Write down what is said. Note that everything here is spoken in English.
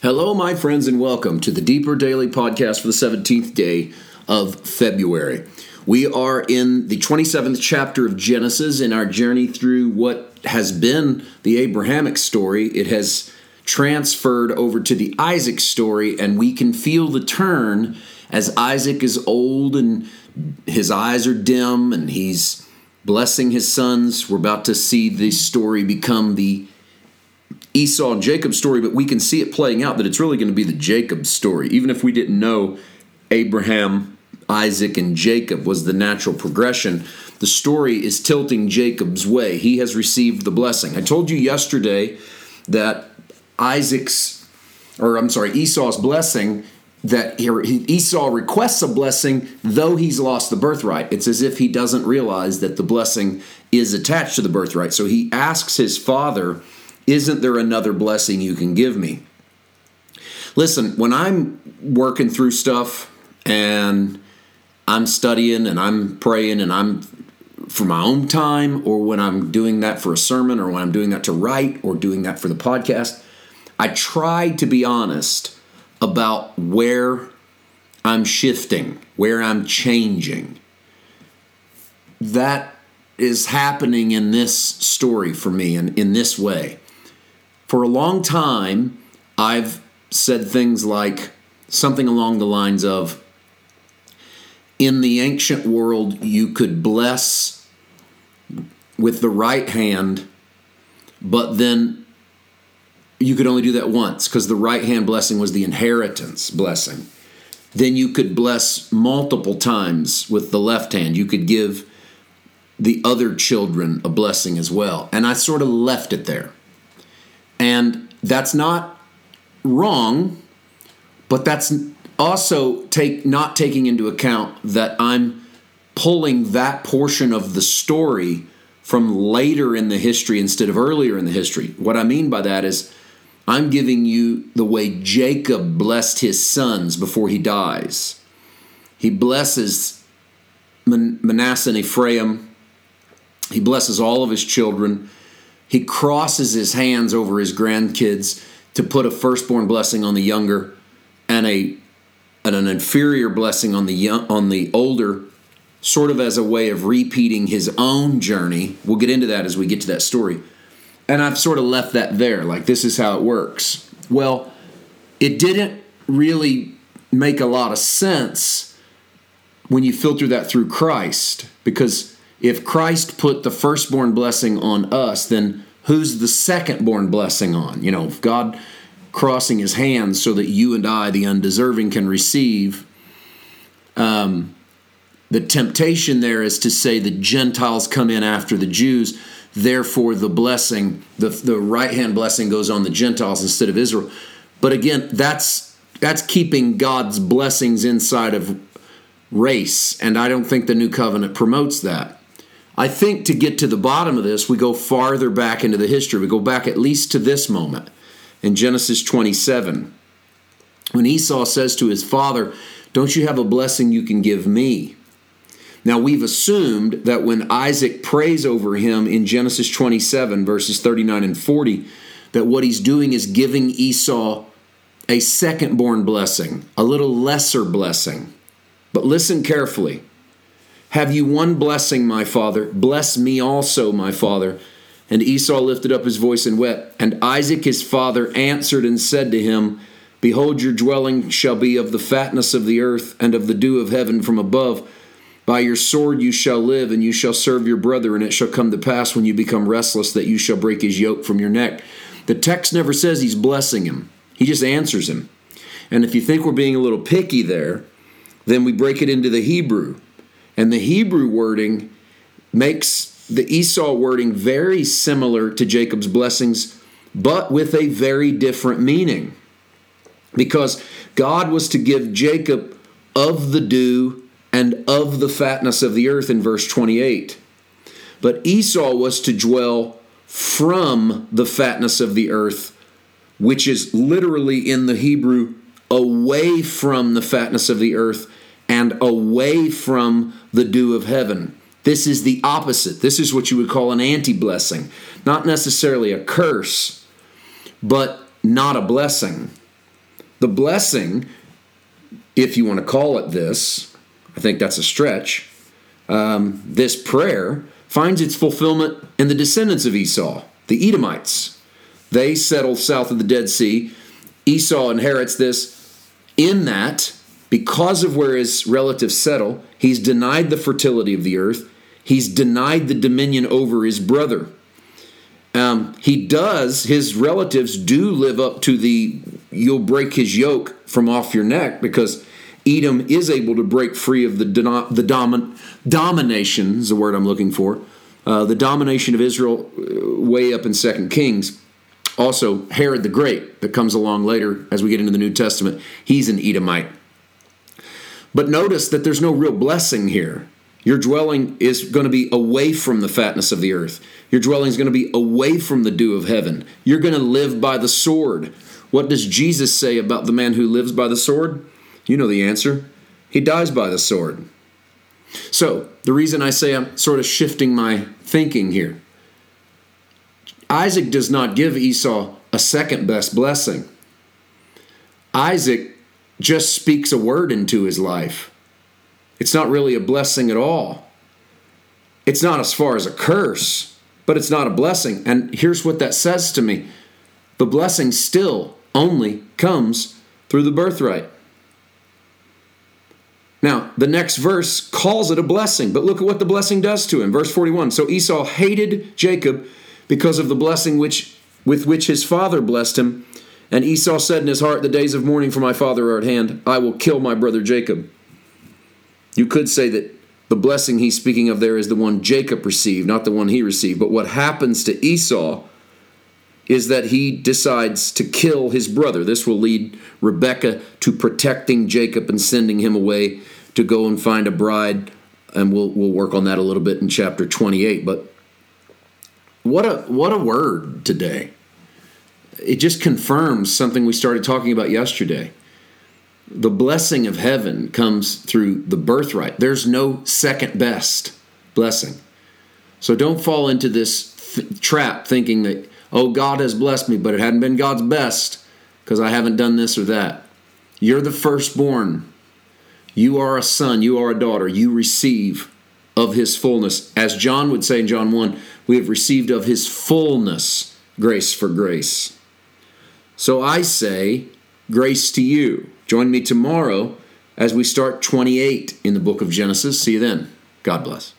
Hello, my friends, and welcome to the Deeper Daily Podcast for the 17th day of February. We are in the 27th chapter of Genesis in our journey through what has been the Abrahamic story. It has transferred over to the Isaac story, and we can feel the turn as Isaac is old and his eyes are dim and he's blessing his sons. We're about to see the story become the Esau and Jacob story, but we can see it playing out that it's really going to be the Jacob story. Even if we didn't know Abraham, Isaac, and Jacob was the natural progression, the story is tilting Jacob's way. He has received the blessing. I told you yesterday that Isaac's, or I'm sorry, Esau's blessing that Esau requests a blessing though he's lost the birthright. It's as if he doesn't realize that the blessing is attached to the birthright. So he asks his father isn't there another blessing you can give me? Listen, when I'm working through stuff and I'm studying and I'm praying and I'm for my own time, or when I'm doing that for a sermon, or when I'm doing that to write, or doing that for the podcast, I try to be honest about where I'm shifting, where I'm changing. That is happening in this story for me and in this way. For a long time, I've said things like something along the lines of In the ancient world, you could bless with the right hand, but then you could only do that once because the right hand blessing was the inheritance blessing. Then you could bless multiple times with the left hand. You could give the other children a blessing as well. And I sort of left it there. And that's not wrong, but that's also take not taking into account that I'm pulling that portion of the story from later in the history instead of earlier in the history. What I mean by that is I'm giving you the way Jacob blessed his sons before he dies. He blesses Manasseh and Ephraim. He blesses all of his children. He crosses his hands over his grandkids to put a firstborn blessing on the younger and a and an inferior blessing on the young, on the older sort of as a way of repeating his own journey. We'll get into that as we get to that story. And I've sort of left that there like this is how it works. Well, it didn't really make a lot of sense when you filter that through Christ because if Christ put the firstborn blessing on us, then who's the second-born blessing on? You know, God crossing his hands so that you and I, the undeserving, can receive. Um, the temptation there is to say the Gentiles come in after the Jews, therefore the blessing, the, the right hand blessing goes on the Gentiles instead of Israel. But again, that's that's keeping God's blessings inside of race, and I don't think the new covenant promotes that. I think to get to the bottom of this, we go farther back into the history. We go back at least to this moment in Genesis 27 when Esau says to his father, Don't you have a blessing you can give me? Now, we've assumed that when Isaac prays over him in Genesis 27, verses 39 and 40, that what he's doing is giving Esau a second born blessing, a little lesser blessing. But listen carefully. Have you one blessing, my father? Bless me also, my father. And Esau lifted up his voice and wept. And Isaac his father answered and said to him, Behold, your dwelling shall be of the fatness of the earth and of the dew of heaven from above. By your sword you shall live, and you shall serve your brother, and it shall come to pass when you become restless that you shall break his yoke from your neck. The text never says he's blessing him, he just answers him. And if you think we're being a little picky there, then we break it into the Hebrew. And the Hebrew wording makes the Esau wording very similar to Jacob's blessings, but with a very different meaning. Because God was to give Jacob of the dew and of the fatness of the earth in verse 28. But Esau was to dwell from the fatness of the earth, which is literally in the Hebrew away from the fatness of the earth and away from the dew of heaven. This is the opposite. This is what you would call an anti blessing. Not necessarily a curse, but not a blessing. the blessing, if you want to call it this, I think that's a stretch. Um, this prayer finds its fulfillment in the descendants of Esau, the Edomites. They settle south of the Dead Sea. Esau inherits this in that, because of where his relatives settle, he's denied the fertility of the earth, he's denied the dominion over his brother. Um, he does, his relatives do live up to the you'll break his yoke from off your neck because Edom is able to break free of the, the domin, domination, is the word I'm looking for, uh, the domination of Israel uh, way up in Second Kings. Also, Herod the Great, that comes along later as we get into the New Testament, he's an Edomite. But notice that there's no real blessing here. Your dwelling is going to be away from the fatness of the earth. Your dwelling is going to be away from the dew of heaven. You're going to live by the sword. What does Jesus say about the man who lives by the sword? You know the answer. He dies by the sword. So, the reason I say I'm sort of shifting my thinking here Isaac does not give Esau a second best blessing. Isaac just speaks a word into his life. It's not really a blessing at all. It's not as far as a curse, but it's not a blessing. And here's what that says to me the blessing still only comes through the birthright. Now, the next verse calls it a blessing, but look at what the blessing does to him. Verse 41 So Esau hated Jacob because of the blessing which, with which his father blessed him. And Esau said in his heart, The days of mourning for my father are at hand. I will kill my brother Jacob. You could say that the blessing he's speaking of there is the one Jacob received, not the one he received. But what happens to Esau is that he decides to kill his brother. This will lead Rebekah to protecting Jacob and sending him away to go and find a bride. And we'll, we'll work on that a little bit in chapter 28. But what a what a word today. It just confirms something we started talking about yesterday. The blessing of heaven comes through the birthright. There's no second best blessing. So don't fall into this th- trap thinking that oh God has blessed me, but it hadn't been God's best because I haven't done this or that. You're the firstborn. You are a son, you are a daughter. You receive of his fullness. As John would say in John 1, we have received of his fullness grace for grace. So I say, grace to you. Join me tomorrow as we start 28 in the book of Genesis. See you then. God bless.